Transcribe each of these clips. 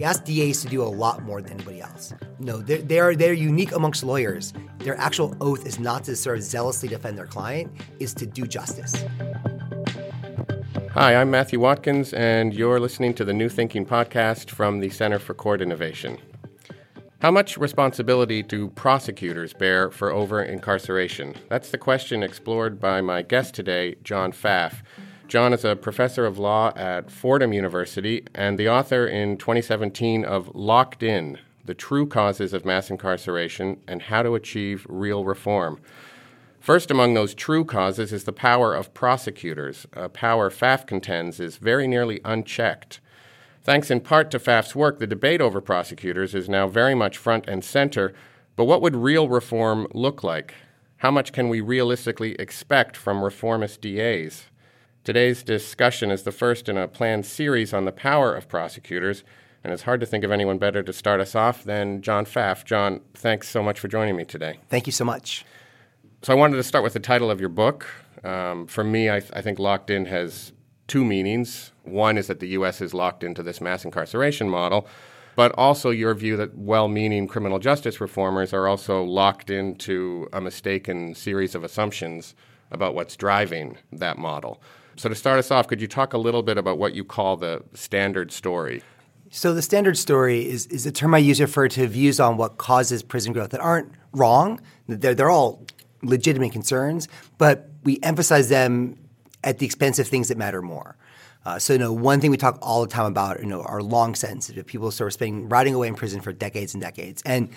We ask DAs to do a lot more than anybody else. No, they're, they're, they're unique amongst lawyers. Their actual oath is not to sort of zealously defend their client, is to do justice. Hi, I'm Matthew Watkins, and you're listening to the New Thinking podcast from the Center for Court Innovation. How much responsibility do prosecutors bear for over incarceration? That's the question explored by my guest today, John Pfaff. John is a professor of law at Fordham University and the author in 2017 of Locked In The True Causes of Mass Incarceration and How to Achieve Real Reform. First among those true causes is the power of prosecutors, a power Pfaff contends is very nearly unchecked. Thanks in part to Pfaff's work, the debate over prosecutors is now very much front and center. But what would real reform look like? How much can we realistically expect from reformist DAs? Today's discussion is the first in a planned series on the power of prosecutors, and it's hard to think of anyone better to start us off than John Pfaff. John, thanks so much for joining me today. Thank you so much. So, I wanted to start with the title of your book. Um, for me, I, th- I think locked in has two meanings. One is that the U.S. is locked into this mass incarceration model, but also your view that well meaning criminal justice reformers are also locked into a mistaken series of assumptions about what's driving that model. So, to start us off, could you talk a little bit about what you call the standard story? So, the standard story is, is a term I use to refer to views on what causes prison growth that aren't wrong. They're, they're all legitimate concerns, but we emphasize them at the expense of things that matter more. Uh, so, you know, one thing we talk all the time about, you know, are long sentences. People sort of spending rotting away in prison for decades and decades, and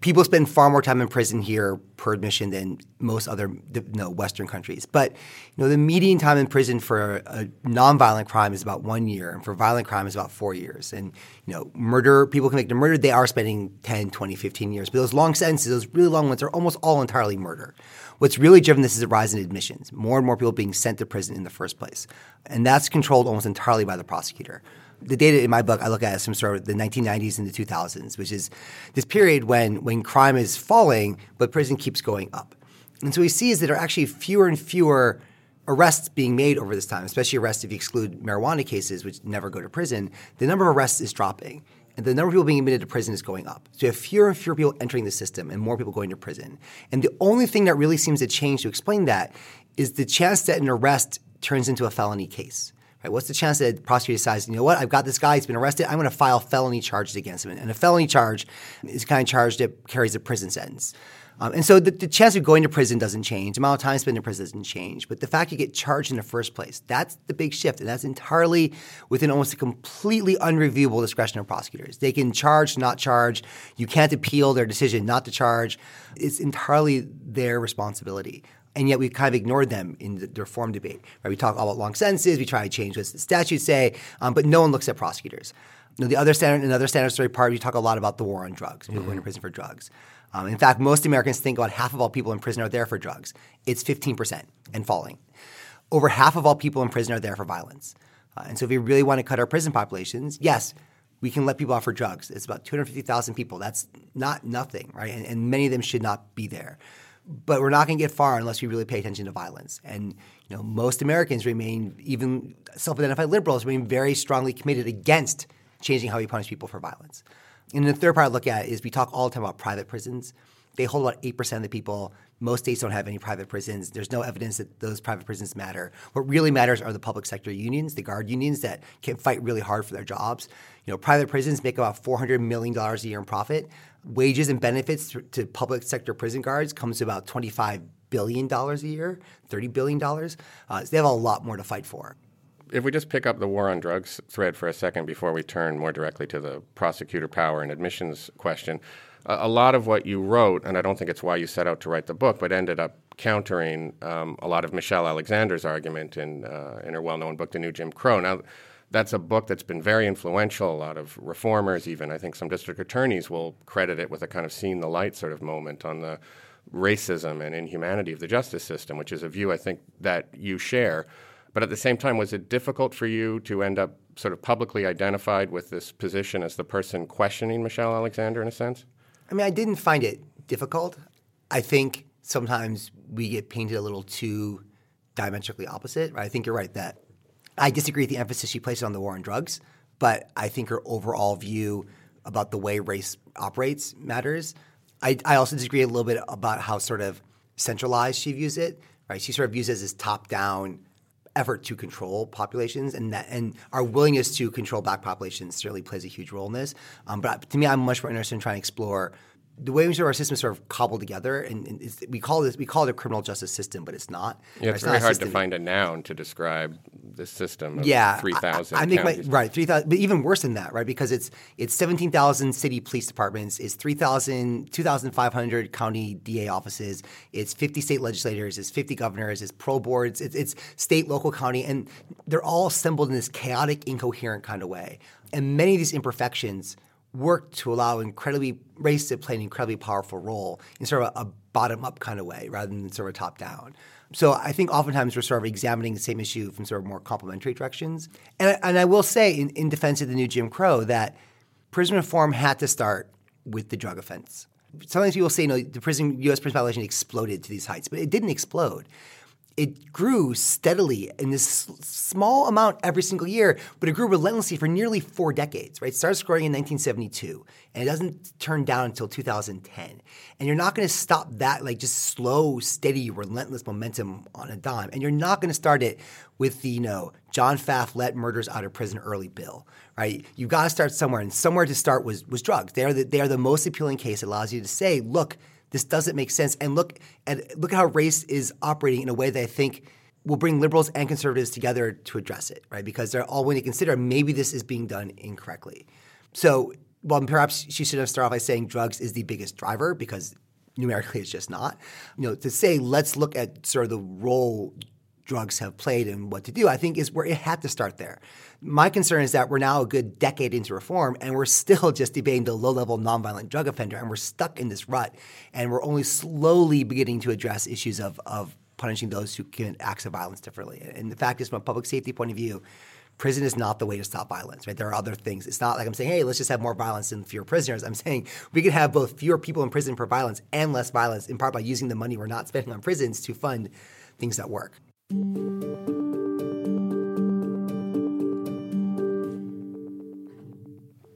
people spend far more time in prison here per admission than most other you know, Western countries. But you know, the median time in prison for a nonviolent crime is about one year, and for violent crime is about four years. And you know, murder, people convicted of murder, they are spending 10, 20, 15 years. But those long sentences, those really long ones, are almost all entirely murder. What's really driven this is a rise in admissions. More and more people being sent to prison in the first place. And that's controlled almost entirely by the prosecutor the data in my book I look at is from sort of the 1990s and the 2000s, which is this period when when crime is falling but prison keeps going up. And so we see is that there are actually fewer and fewer arrests being made over this time, especially arrests if you exclude marijuana cases, which never go to prison. The number of arrests is dropping. And the number of people being admitted to prison is going up. So you have fewer and fewer people entering the system and more people going to prison. And the only thing that really seems to change to explain that is the chance that an arrest turns into a felony case. Right? What's the chance that the prosecutor decides, you know what, I've got this guy, he's been arrested, I'm going to file felony charges against him. And a felony charge is kind of charge that carries a prison sentence. Um, and so the, the, chance of going to prison doesn't change. The amount of time spent in prison doesn't change. But the fact you get charged in the first place, that's the big shift. And that's entirely within almost a completely unreviewable discretion of prosecutors. They can charge, not charge. You can't appeal their decision not to charge. It's entirely their responsibility and yet we kind of ignored them in the, the reform debate. Right? We talk all about long sentences, we try to change what the statutes say, um, but no one looks at prosecutors. You know, the other standard, another standard story part, we talk a lot about the war on drugs, people mm-hmm. going to prison for drugs. Um, in fact, most Americans think about half of all people in prison are there for drugs. It's 15% and falling. Over half of all people in prison are there for violence. Uh, and so if we really want to cut our prison populations, yes, we can let people off for drugs. It's about 250,000 people. That's not nothing, right? And, and many of them should not be there but we're not going to get far unless we really pay attention to violence. And you know, most Americans remain, even self-identified liberals, remain very strongly committed against changing how we punish people for violence. And the third part I look at is we talk all the time about private prisons. They hold about 8% of the people. Most states don't have any private prisons. There's no evidence that those private prisons matter. What really matters are the public sector unions, the guard unions that can fight really hard for their jobs. You know, private prisons make about $400 million a year in profit wages and benefits to public sector prison guards comes to about $25 billion a year, $30 billion. Uh, so they have a lot more to fight for. If we just pick up the war on drugs thread for a second before we turn more directly to the prosecutor power and admissions question, a lot of what you wrote, and I don't think it's why you set out to write the book, but ended up countering um, a lot of Michelle Alexander's argument in, uh, in her well known book, The New Jim Crow. Now, that's a book that's been very influential. A lot of reformers, even I think some district attorneys, will credit it with a kind of seeing the light sort of moment on the racism and inhumanity of the justice system, which is a view I think that you share. But at the same time, was it difficult for you to end up sort of publicly identified with this position as the person questioning Michelle Alexander in a sense? I mean, I didn't find it difficult. I think sometimes we get painted a little too diametrically opposite. Right? I think you're right that I disagree with the emphasis she places on the war on drugs, but I think her overall view about the way race operates matters. I, I also disagree a little bit about how sort of centralized she views it. Right? She sort of views it as this top-down effort to control populations, and that and our willingness to control black populations certainly plays a huge role in this. Um, but to me, I'm much more interested in trying to explore the way we sort of our system sort of cobbled together, and, and we call this we call it a criminal justice system, but it's not. Yeah, it's, it's very hard to find a noun to describe the system. Of yeah, three thousand. I, I make my right three thousand, but even worse than that, right? Because it's it's seventeen thousand city police departments, it's 3,000, 2,500 county DA offices, it's fifty state legislators, it's fifty governors, it's pro boards, it's, it's state, local, county, and they're all assembled in this chaotic, incoherent kind of way. And many of these imperfections work to allow incredibly race to play an incredibly powerful role in sort of a, a bottom up kind of way rather than sort of top down. So I think oftentimes we're sort of examining the same issue from sort of more complementary directions. And, and I will say, in, in defense of the new Jim Crow, that prison reform had to start with the drug offense. Sometimes people say, you know, the prison U.S. prison population exploded to these heights, but it didn't explode it grew steadily in this small amount every single year, but it grew relentlessly for nearly four decades, right? It starts growing in 1972, and it doesn't turn down until 2010. And you're not going to stop that, like just slow, steady, relentless momentum on a dime. And you're not going to start it with the, you know, John Pfaff let murders out of prison early bill, right? You got to start somewhere, and somewhere to start was was drugs. They are the, they are the most appealing case. It allows you to say, look, this doesn't make sense. And look at look at how race is operating in a way that I think will bring liberals and conservatives together to address it, right? Because they're all willing to consider maybe this is being done incorrectly. So, well, perhaps she should have started off by saying drugs is the biggest driver because numerically it's just not. You know, to say let's look at sort of the role drugs have played and what to do, I think is where it had to start there. My concern is that we're now a good decade into reform and we're still just debating the low level nonviolent drug offender and we're stuck in this rut and we're only slowly beginning to address issues of, of punishing those who commit acts of violence differently. And the fact is, from a public safety point of view, prison is not the way to stop violence, right? There are other things. It's not like I'm saying, hey, let's just have more violence and fewer prisoners. I'm saying we could have both fewer people in prison for violence and less violence, in part by using the money we're not spending on prisons to fund things that work.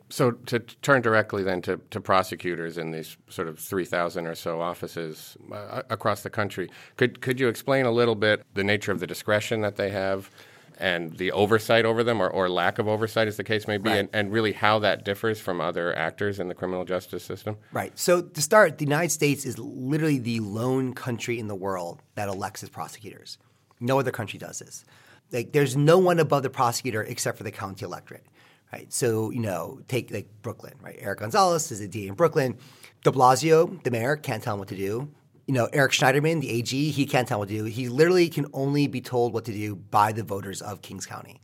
So to turn directly then to, to prosecutors in these sort of 3,000 or so offices uh, across the country, could, could you explain a little bit the nature of the discretion that they have and the oversight over them or, or lack of oversight as the case may be Right. and, and really how that differs from other actors in the criminal justice system? Right. So to start, the United States is literally the lone country in the world that elects its prosecutors. No other country does this. Like, there's no one above the prosecutor except for the county electorate. Right. So you know, take like Brooklyn. Right. Eric Gonzalez is a DA in Brooklyn. De Blasio, the mayor, can't tell him what to do. You know, Eric Schneiderman, the AG, he can't tell him what to do. He literally can only be told what to do by the voters of Kings County.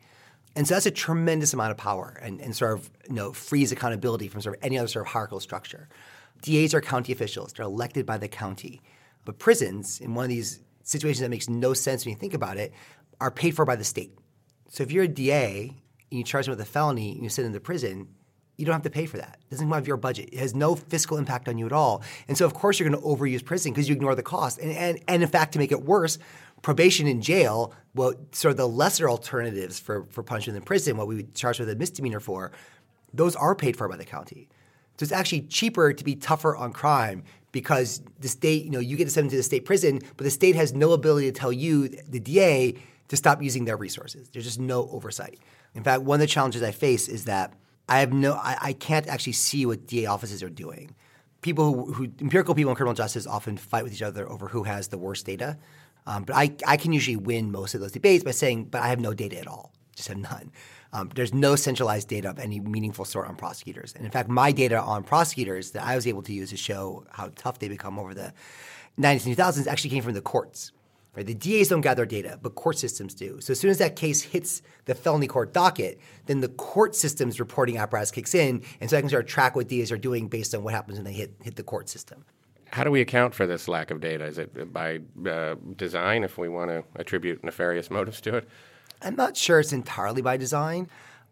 And so that's a tremendous amount of power and, and sort of you know frees accountability from sort of any other sort of hierarchical structure. DAs are county officials; they're elected by the county. But prisons, in one of these situations that makes no sense when you think about it, are paid for by the state. So if you're a DA and you charge them with a felony and you send them to prison, you don't have to pay for that. It doesn't come out of your budget. It has no fiscal impact on you at all. And so, of course, you're going to overuse prison because you ignore the cost. And, and, and in fact, to make it worse, probation and jail, well, sort of the lesser alternatives for, for punishment in prison, what we would charge with a misdemeanor for, those are paid for by the county. So it's actually cheaper to be tougher on crime because the state, you know, you get to send them to the state prison, but the state has no ability to tell you, the DA, to stop using their resources. There's just no oversight. In fact, one of the challenges I face is that I have no, I, I can't actually see what DA offices are doing. People who, who, empirical people in criminal justice often fight with each other over who has the worst data. Um, but I, I can usually win most of those debates by saying, but I have no data at all, just have none. Um, there's no centralized data of any meaningful sort on prosecutors. And in fact, my data on prosecutors that I was able to use to show how tough they become over the 90s and 2000s actually came from the courts. Right? The DAs don't gather data, but court systems do. So as soon as that case hits the felony court docket, then the court system's reporting apparatus kicks in, and so I can start track what DAs are doing based on what happens when they hit hit the court system. How do we account for this lack of data? Is it by uh, design if we want to attribute nefarious motives to it? I'm not sure it's entirely by design.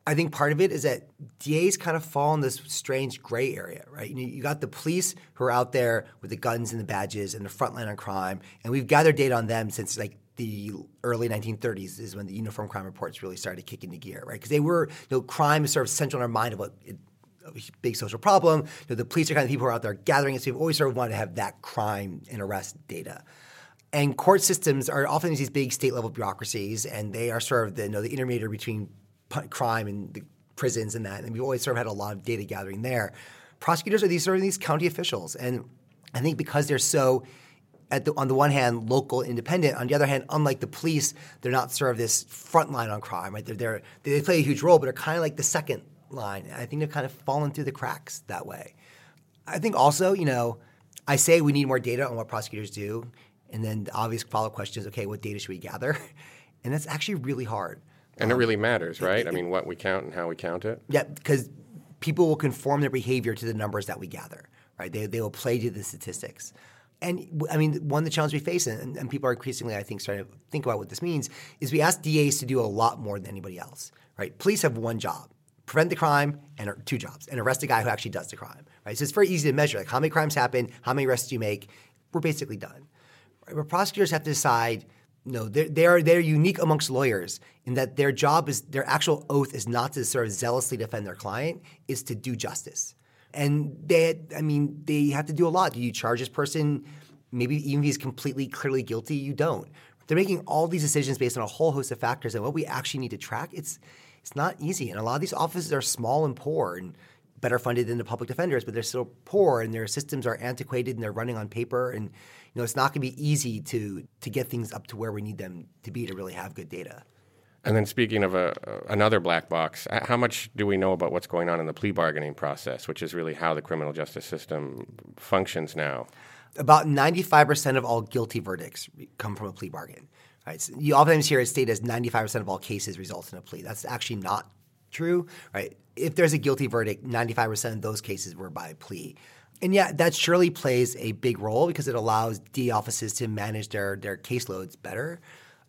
I think part of it is that DAs kind of fall in this strange gray area, right? You, you got the police who are out there with the guns and the badges and the front line on crime, and we've gathered data on them since like the early 1930s is when the uniform crime reports really started kicking into gear, right? Because they were, you know, crime is sort of central in our mind of what it, a big social problem. You know, the police are kind of the people who are out there gathering it, so we've always sort of wanted to have that crime and arrest data. And court systems are often these big state level bureaucracies, and they are sort of the, you know, the intermediary between crime and the prisons and that. And we've always sort of had a lot of data gathering there. Prosecutors are these sort of these county officials, and I think because they're so the, on the one hand, local, independent. On the other hand, unlike the police, they're not sort of this front line on crime. Right? They're, they're they play a huge role, but they're kind of like the second line. I think they've kind of fallen through the cracks that way. I think also, you know, I say we need more data on what prosecutors do, and then the obvious follow-up question is, okay, what data should we gather? And that's actually really hard. And um, it really matters, right? It, it, I mean, what we count and how we count it. Yeah, because people will conform their behavior to the numbers that we gather, right? They, they will play to the statistics. And I mean, one of the challenges we face, and, and, people are increasingly, I think, starting to think about what this means, is we ask DAs to do a lot more than anybody else, right? Police have one job, prevent the crime, and two jobs, and arrest the guy who actually does the crime, right? So it's very easy to measure, like how many crimes happen, how many arrests do you make, we're basically done. Prosecutors have to decide, you know, they're, they're, they're unique amongst lawyers in that their job is, their actual oath is not to sort of zealously defend their client, is to do justice. And they, I mean, they have to do a lot. Do you charge this person? Maybe even if he's completely clearly guilty, you don't. They're making all these decisions based on a whole host of factors, and what we actually need to track, it's it's not easy. And a lot of these offices are small and poor and better funded than the public defenders, but they're still poor and their systems are antiquated and they're running on paper. And you know, it's not going to be easy to to get things up to where we need them to be to really have good data. And then, speaking of a, another black box, how much do we know about what's going on in the plea bargaining process, which is really how the criminal justice system functions now? About 95% of all guilty verdicts come from a plea bargain. Right? So you oftentimes hear it stated as 95% of all cases result in a plea. That's actually not true. Right? If there's a guilty verdict, 95% of those cases were by plea. And yeah, that surely plays a big role because it allows D offices to manage their, their caseloads better.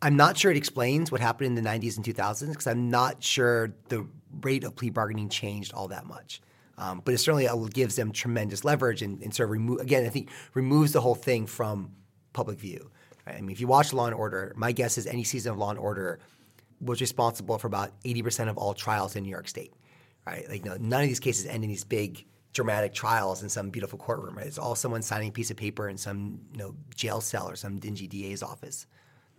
I'm not sure it explains what happened in the 90s and 2000s because I'm not sure the rate of plea bargaining changed all that much. Um, but it certainly uh, gives them tremendous leverage and, and sort of remove again. I think removes the whole thing from public view. Right? I mean, if you watch Law and Order, my guess is any season of Law and Order was responsible for about 80% of all trials in New York State. Right? Like, you know, none of these cases end in these big dramatic trials in some beautiful courtroom. Right? It's all someone signing a piece of paper in some you know jail cell or some dingy DA's office.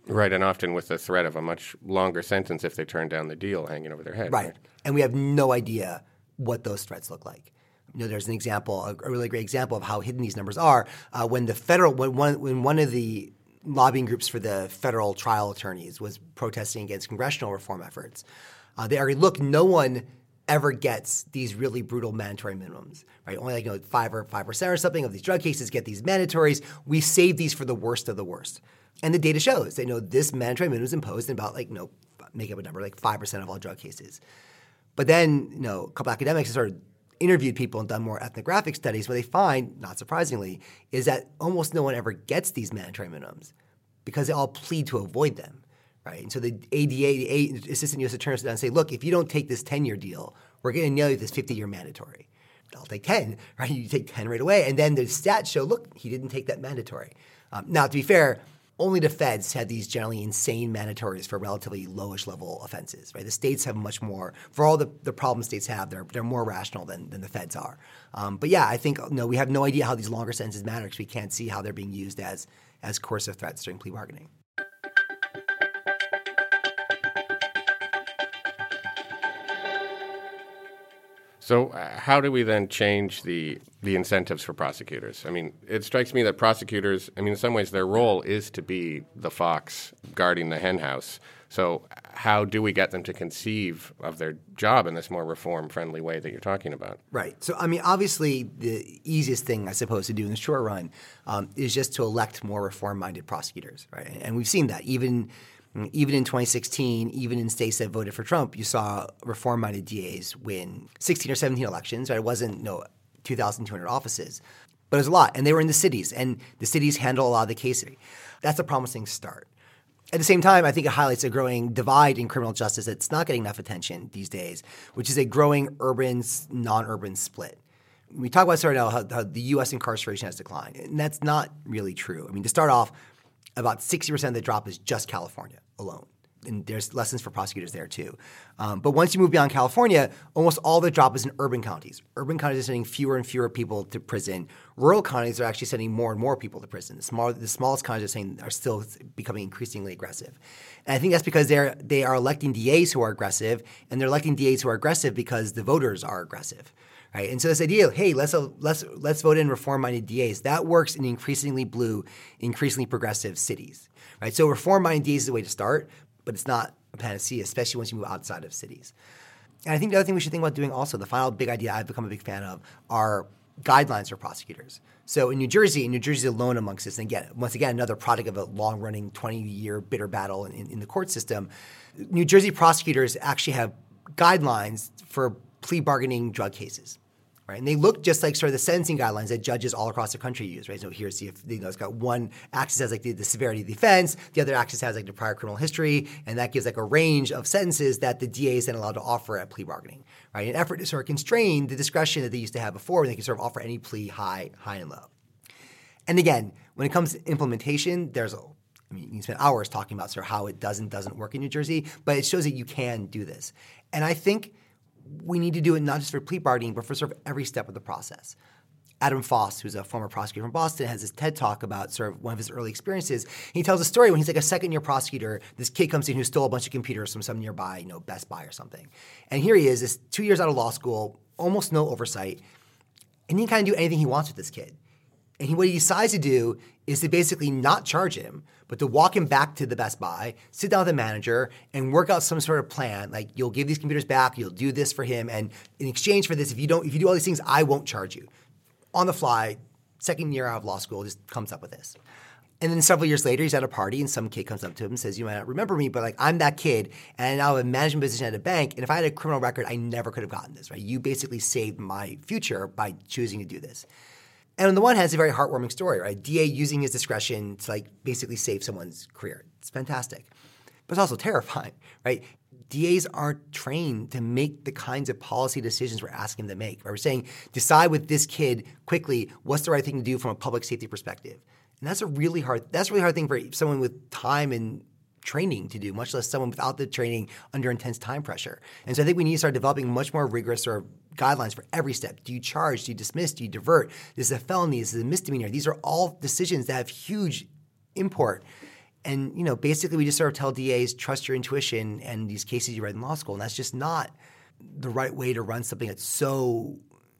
Right, and often with the threat of a much longer sentence if they turn down the deal hanging over their head. Right. right. And we have no idea what those threats look like. You know, there's an example, a, really great example of how hidden these numbers are. Uh, when the federal, when one, when one of the lobbying groups for the federal trial attorneys was protesting against congressional reform efforts, uh, they argued, look, no one ever gets these really brutal mandatory minimums, right? Only like you know five or five percent or something of these drug cases get these mandatories. We save these for the worst of the worst. And the data shows that you know this mandatory minimum is imposed in about like you know make up a number like five percent of all drug cases. But then you know a couple academics of interviewed people and done more ethnographic studies. What they find, not surprisingly, is that almost no one ever gets these mandatory minimums because they all plead to avoid them. Right, and so the ADA, the assistant U.S. attorney, sit down and say, "Look, if you don't take this ten-year deal, we're going to nail you this fifty-year mandatory." I'll take ten, right? You take ten right away, and then the stats show, look, he didn't take that mandatory. Um, now, to be fair, only the feds had these generally insane mandatories for relatively lowish level offenses, right? The states have much more, for all the, the problems states have, they're, they're more rational than, than the feds are. Um, but yeah, I think know, we have no idea how these longer sentences matter because we can't see how they're being used as, as coercive threats during plea bargaining. So, uh, how do we then change the the incentives for prosecutors? I mean, it strikes me that prosecutors, I mean, in some ways, their role is to be the fox guarding the henhouse. So, how do we get them to conceive of their job in this more reform friendly way that you're talking about? Right. So, I mean, obviously, the easiest thing, I suppose, to do in the short run um, is just to elect more reform minded prosecutors, right? And we've seen that even even in 2016, even in states that voted for Trump, you saw reform-minded DAs win 16 or 17 elections. Right? It wasn't no know, 2,200 offices, but it was a lot, and they were in the cities, and the cities handle a lot of the cases. That's a promising start. At the same time, I think it highlights a growing divide in criminal justice that's not getting enough attention these days, which is a growing urban non urban split. We talk about sort of how, how the U.S. incarceration has declined, and that's not really true. I mean, to start off, about 60% of the drop is just California alone and there's lessons for prosecutors there too. Um, but once you move beyond California, almost all the drop is in urban counties. Urban counties are sending fewer and fewer people to prison. Rural counties are actually sending more and more people to prison. The, small, the smallest counties are saying are still becoming increasingly aggressive. And I think that's because they're they are electing DAs who are aggressive, and they're electing DAs who are aggressive because the voters are aggressive. Right? And so this idea hey, let's uh, let's let's vote in reform-minded DAs that works in increasingly blue, increasingly progressive cities. Right? So reform-minded DAs is the way to start, but it's not a panacea, especially once you move outside of cities. And I think the other thing we should think about doing also, the final big idea I've become a big fan of, are guidelines for prosecutors. So in New Jersey, New Jersey alone amongst this, and again, once again, another product of a long-running 20-year bitter battle in, in the court system. New Jersey prosecutors actually have guidelines for plea bargaining drug cases right? And they look just like sort of the sentencing guidelines that judges all across the country use, right? So here's the, you know, it's got one axis has like the, the, severity of the offense, the other axis has like the prior criminal history, and that gives like a range of sentences that the DA is then allowed to offer at plea bargaining, right? An effort to sort of constrain the discretion that they used to have before, when they can sort of offer any plea high, high and low. And again, when it comes to implementation, there's a I mean, you can spend hours talking about sort of how it does and doesn't work in New Jersey, but it shows that you can do this. And I think we need to do it not just for plea bargaining, but for sort of every step of the process. Adam Foss, who's a former prosecutor from Boston, has this TED talk about sort of one of his early experiences. He tells a story when he's like a second year prosecutor. This kid comes in who stole a bunch of computers from some nearby, you know, Best Buy or something. And here he is, this two years out of law school, almost no oversight, and he can kind of do anything he wants with this kid. And he, what he decides to do is to basically not charge him, but to walk him back to the Best Buy, sit down with the manager, and work out some sort of plan. Like you'll give these computers back, you'll do this for him, and in exchange for this, if you don't, if you do all these things, I won't charge you. On the fly, second year out of law school, just comes up with this. And then several years later, he's at a party, and some kid comes up to him and says, "You might not remember me, but like I'm that kid, and I have a management position at a bank. And if I had a criminal record, I never could have gotten this. Right? You basically saved my future by choosing to do this." And on the one hand, it's a very heartwarming story, right? DA using his discretion to like basically save someone's career. It's fantastic. But it's also terrifying, right? DAs aren't trained to make the kinds of policy decisions we're asking them to make. Right? We're saying, decide with this kid quickly what's the right thing to do from a public safety perspective. And that's a really hard that's a really hard thing for someone with time and training to do, much less someone without the training under intense time pressure. And so I think we need to start developing much more rigorous of guidelines for every step. Do you charge? Do you dismiss? Do you divert? This is a felony. This is a misdemeanor. These are all decisions that have huge import. And you know, basically, we just sort of tell DAs trust your intuition and these cases you read in law school, and that's just not the right way to run something that's so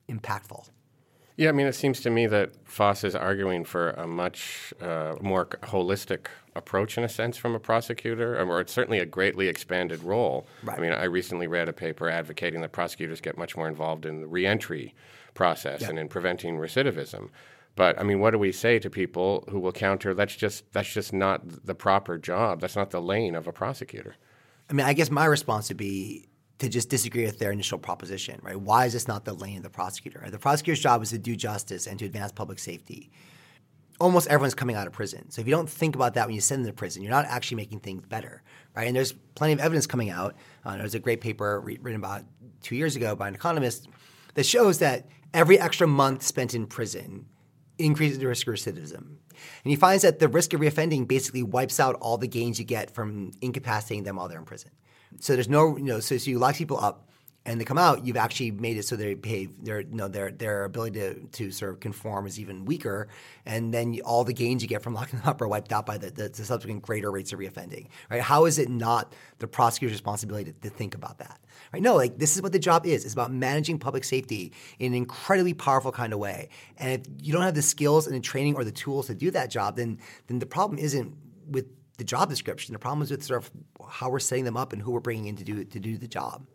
impactful. Yeah, I mean, it seems to me that Foss is arguing for a much uh, more holistic approach, in a sense, from a prosecutor, or it's certainly a greatly expanded role. Right. I mean, I recently read a paper advocating that prosecutors get much more involved in the reentry process and in preventing recidivism. But I mean, what do we say to people who will counter that's just that's just not the proper job. That's not the lane of a prosecutor. I mean, I guess my response would be to just disagree with their initial proposition, right? Why is this not the lane of the prosecutor? The prosecutor's job is to do justice and to advance public safety. Almost everyone's coming out of prison. So if you don't think about that when you send them to prison, you're not actually making things better, right? And there's plenty of evidence coming out. Uh, there's a great paper re- written about two years ago by an economist that shows that every extra month spent in prison increases the risk of recidivism. And he finds that the risk of reoffending basically wipes out all the gains you get from incapacitating them while they're in prison. So there's no, you know, so, so you lock people up and they come out, you've actually made it so they behave, their, you know, their, their ability to, to sort of conform is even weaker. And then all the gains you get from locking them up are wiped out by the, the, the, subsequent greater rates of reoffending, right? How is it not the prosecutor's responsibility to, to think about that? Right? No, like this is what the job is. It's about managing public safety in an incredibly powerful kind of way. And if you don't have the skills and the training or the tools to do that job, then, then the problem isn't with the job description. The problem is with sort of how we're setting them up and who we're bringing in to do to do the job.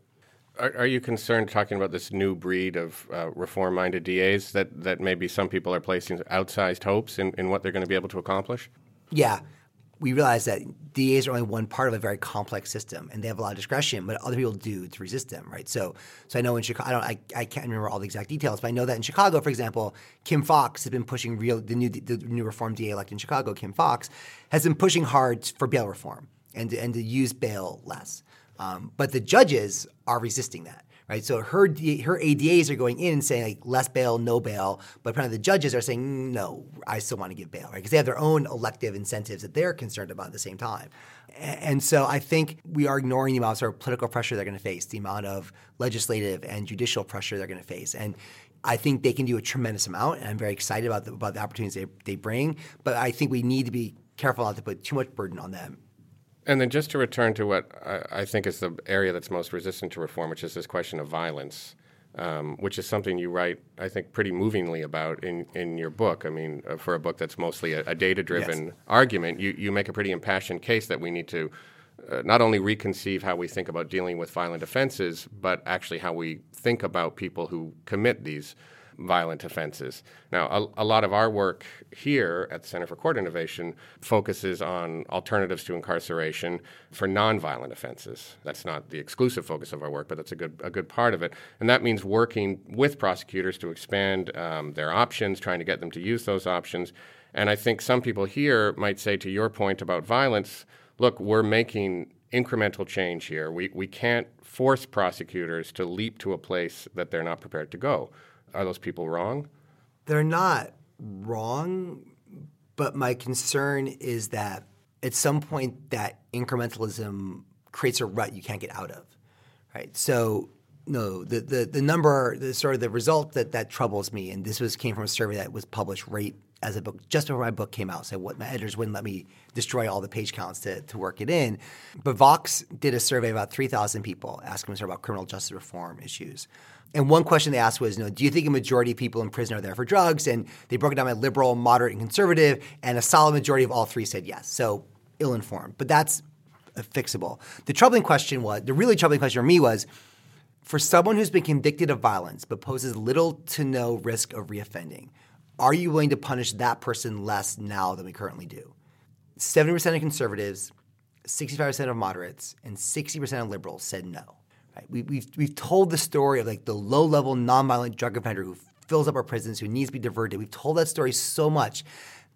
Are, are you concerned talking about this new breed of uh, reform-minded DAs that that maybe some people are placing outsized hopes in, in what they're going to be able to accomplish? Yeah, we realize that DAs are only one part of a very complex system, and they have a lot of discretion, but other people do to resist them, right? So, so I know in Chicago, I don't, I, I can't remember all the exact details, but I know that in Chicago, for example, Kim Foxx has been pushing real the new the new reform DA elected in Chicago, Kim Foxx, has been pushing hard for bail reform. and to, and to use bail less. Um, but the judges are resisting that right? So her her ADAs are going in and saying like less bail, no bail, but of the judges are saying mm, no, I still want to give bail, right? Because they have their own elective incentives that they're concerned about at the same time. And so I think we are ignoring the amount of sort of political pressure they're going to face, the amount of legislative and judicial pressure they're going to face, and. I think they can do a tremendous amount, and I'm very excited about the, about the opportunities they, they bring. But I think we need to be careful not to put too much burden on them and then just to return to what I, I, think is the area that's most resistant to reform, which is this question of violence, um, which is something you write, I think, pretty movingly about in, in your book. I mean, uh, for a book that's mostly a, a data driven yes. argument, you, you make a pretty impassioned case that we need to uh, not only reconceive how we think about dealing with violent offenses, but actually how we think about people who commit these violent offenses. Now, a, a, lot of our work here at the Center for Court Innovation focuses on alternatives to incarceration for nonviolent offenses. That's not the exclusive focus of our work, but that's a good, a good part of it. And that means working with prosecutors to expand um, their options, trying to get them to use those options. And I think some people here might say, to your point about violence, look, we're making incremental change here. We, we can't force prosecutors to leap to a place that they're not prepared to go. Are those people wrong? They're not wrong, but my concern is that at some point that incrementalism creates a rut you can't get out of. Right? So no, the, the, the number, the sort of the result that, that troubles me, and this was came from a survey that was published right as a book just before my book came out. So what my editors wouldn't let me destroy all the page counts to, to work it in. But Vox did a survey about 3,000 people asking them about criminal justice reform issues. And one question they asked was, you know, do you think a majority of people in prison are there for drugs? And they broke it down by liberal, moderate, and conservative, and a solid majority of all three said yes. So ill-informed. But that's fixable. The troubling question was, the really troubling question for me was, for someone who's been convicted of violence but poses little to no risk of reoffending, are you willing to punish that person less now than we currently do? 70% of conservatives, 65% of moderates, and 60% of liberals said no. We, we've, we've told the story of like the low level nonviolent drug offender who fills up our prisons, who needs to be diverted. We've told that story so much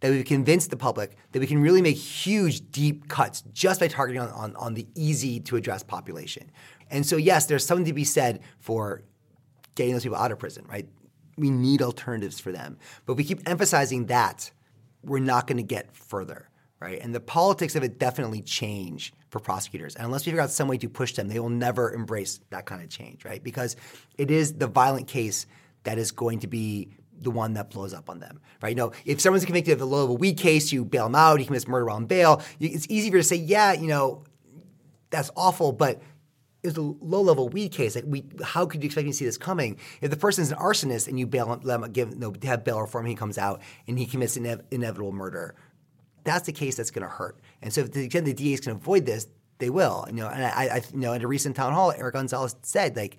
that we've convinced the public that we can really make huge, deep cuts just by targeting on, on, on the easy to address population. And so, yes, there's something to be said for getting those people out of prison, right? We need alternatives for them. But if we keep emphasizing that we're not going to get further right? And the politics of it definitely change for prosecutors. And unless we figure out some way to push them, they will never embrace that kind of change, right? Because it is the violent case that is going to be the one that blows up on them, right? You know, if someone's convicted of a low level weed case, you bail them out, he commits murder on bail. It's easier to say, yeah, you know, that's awful, but it's a low level weed case. Like, we, how could you expect me to see this coming? If the person's an arsonist and you bail, let him give, no, have bail reform, he comes out and he commits ine- inevitable murder, that's the case that's going to hurt. And so, if the extent the DAs can avoid this, they will. You know, and I, I you know, at a recent town hall, Eric Gonzalez said, like,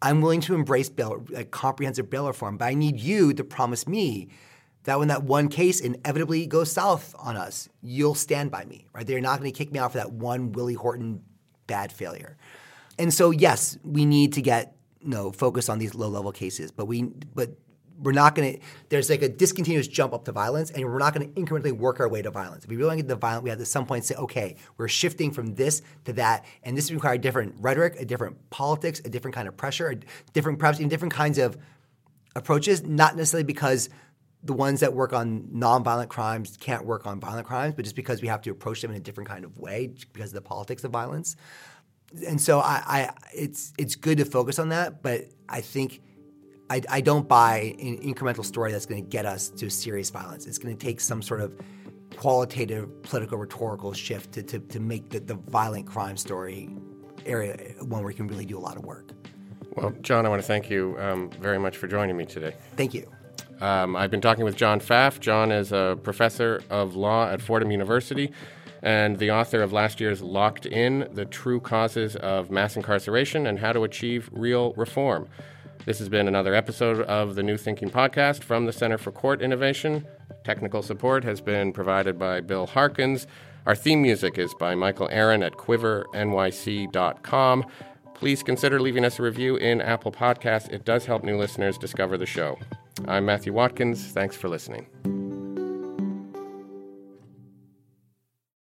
I'm willing to embrace bail, like, comprehensive bail reform, but I need you to promise me that when that one case inevitably goes south on us, you'll stand by me, right? They're not going to kick me out for that one Willie Horton bad failure. And so, yes, we need to get you know focus on these low level cases, but we but we're not going to there's like a discontinuous jump up to violence and we're not going to incrementally work our way to violence. If we really want to get to violent we have to at some point say okay we're shifting from this to that and this requires different rhetoric a different politics a different kind of pressure a different perhaps even different kinds of approaches not necessarily because the ones that work on nonviolent crimes can't work on violent crimes but just because we have to approach them in a different kind of way because of the politics of violence. And so I, I it's it's good to focus on that but i think I, I don't buy an incremental story that's going to get us to serious violence. It's going to take some sort of qualitative political rhetorical shift to, to, to make the, the violent crime story area one where we can really do a lot of work. Well, John, I want to thank you um, very much for joining me today. Thank you. Um, I've been talking with John Pfaff. John is a professor of law at Fordham University and the author of last year's Locked In The True Causes of Mass Incarceration and How to Achieve Real Reform. This has been another episode of the New Thinking Podcast from the Center for Court Innovation. Technical support has been provided by Bill Harkins. Our theme music is by Michael Aaron at quivernyc.com. Please consider leaving us a review in Apple Podcasts. It does help new listeners discover the show. I'm Matthew Watkins. Thanks for listening.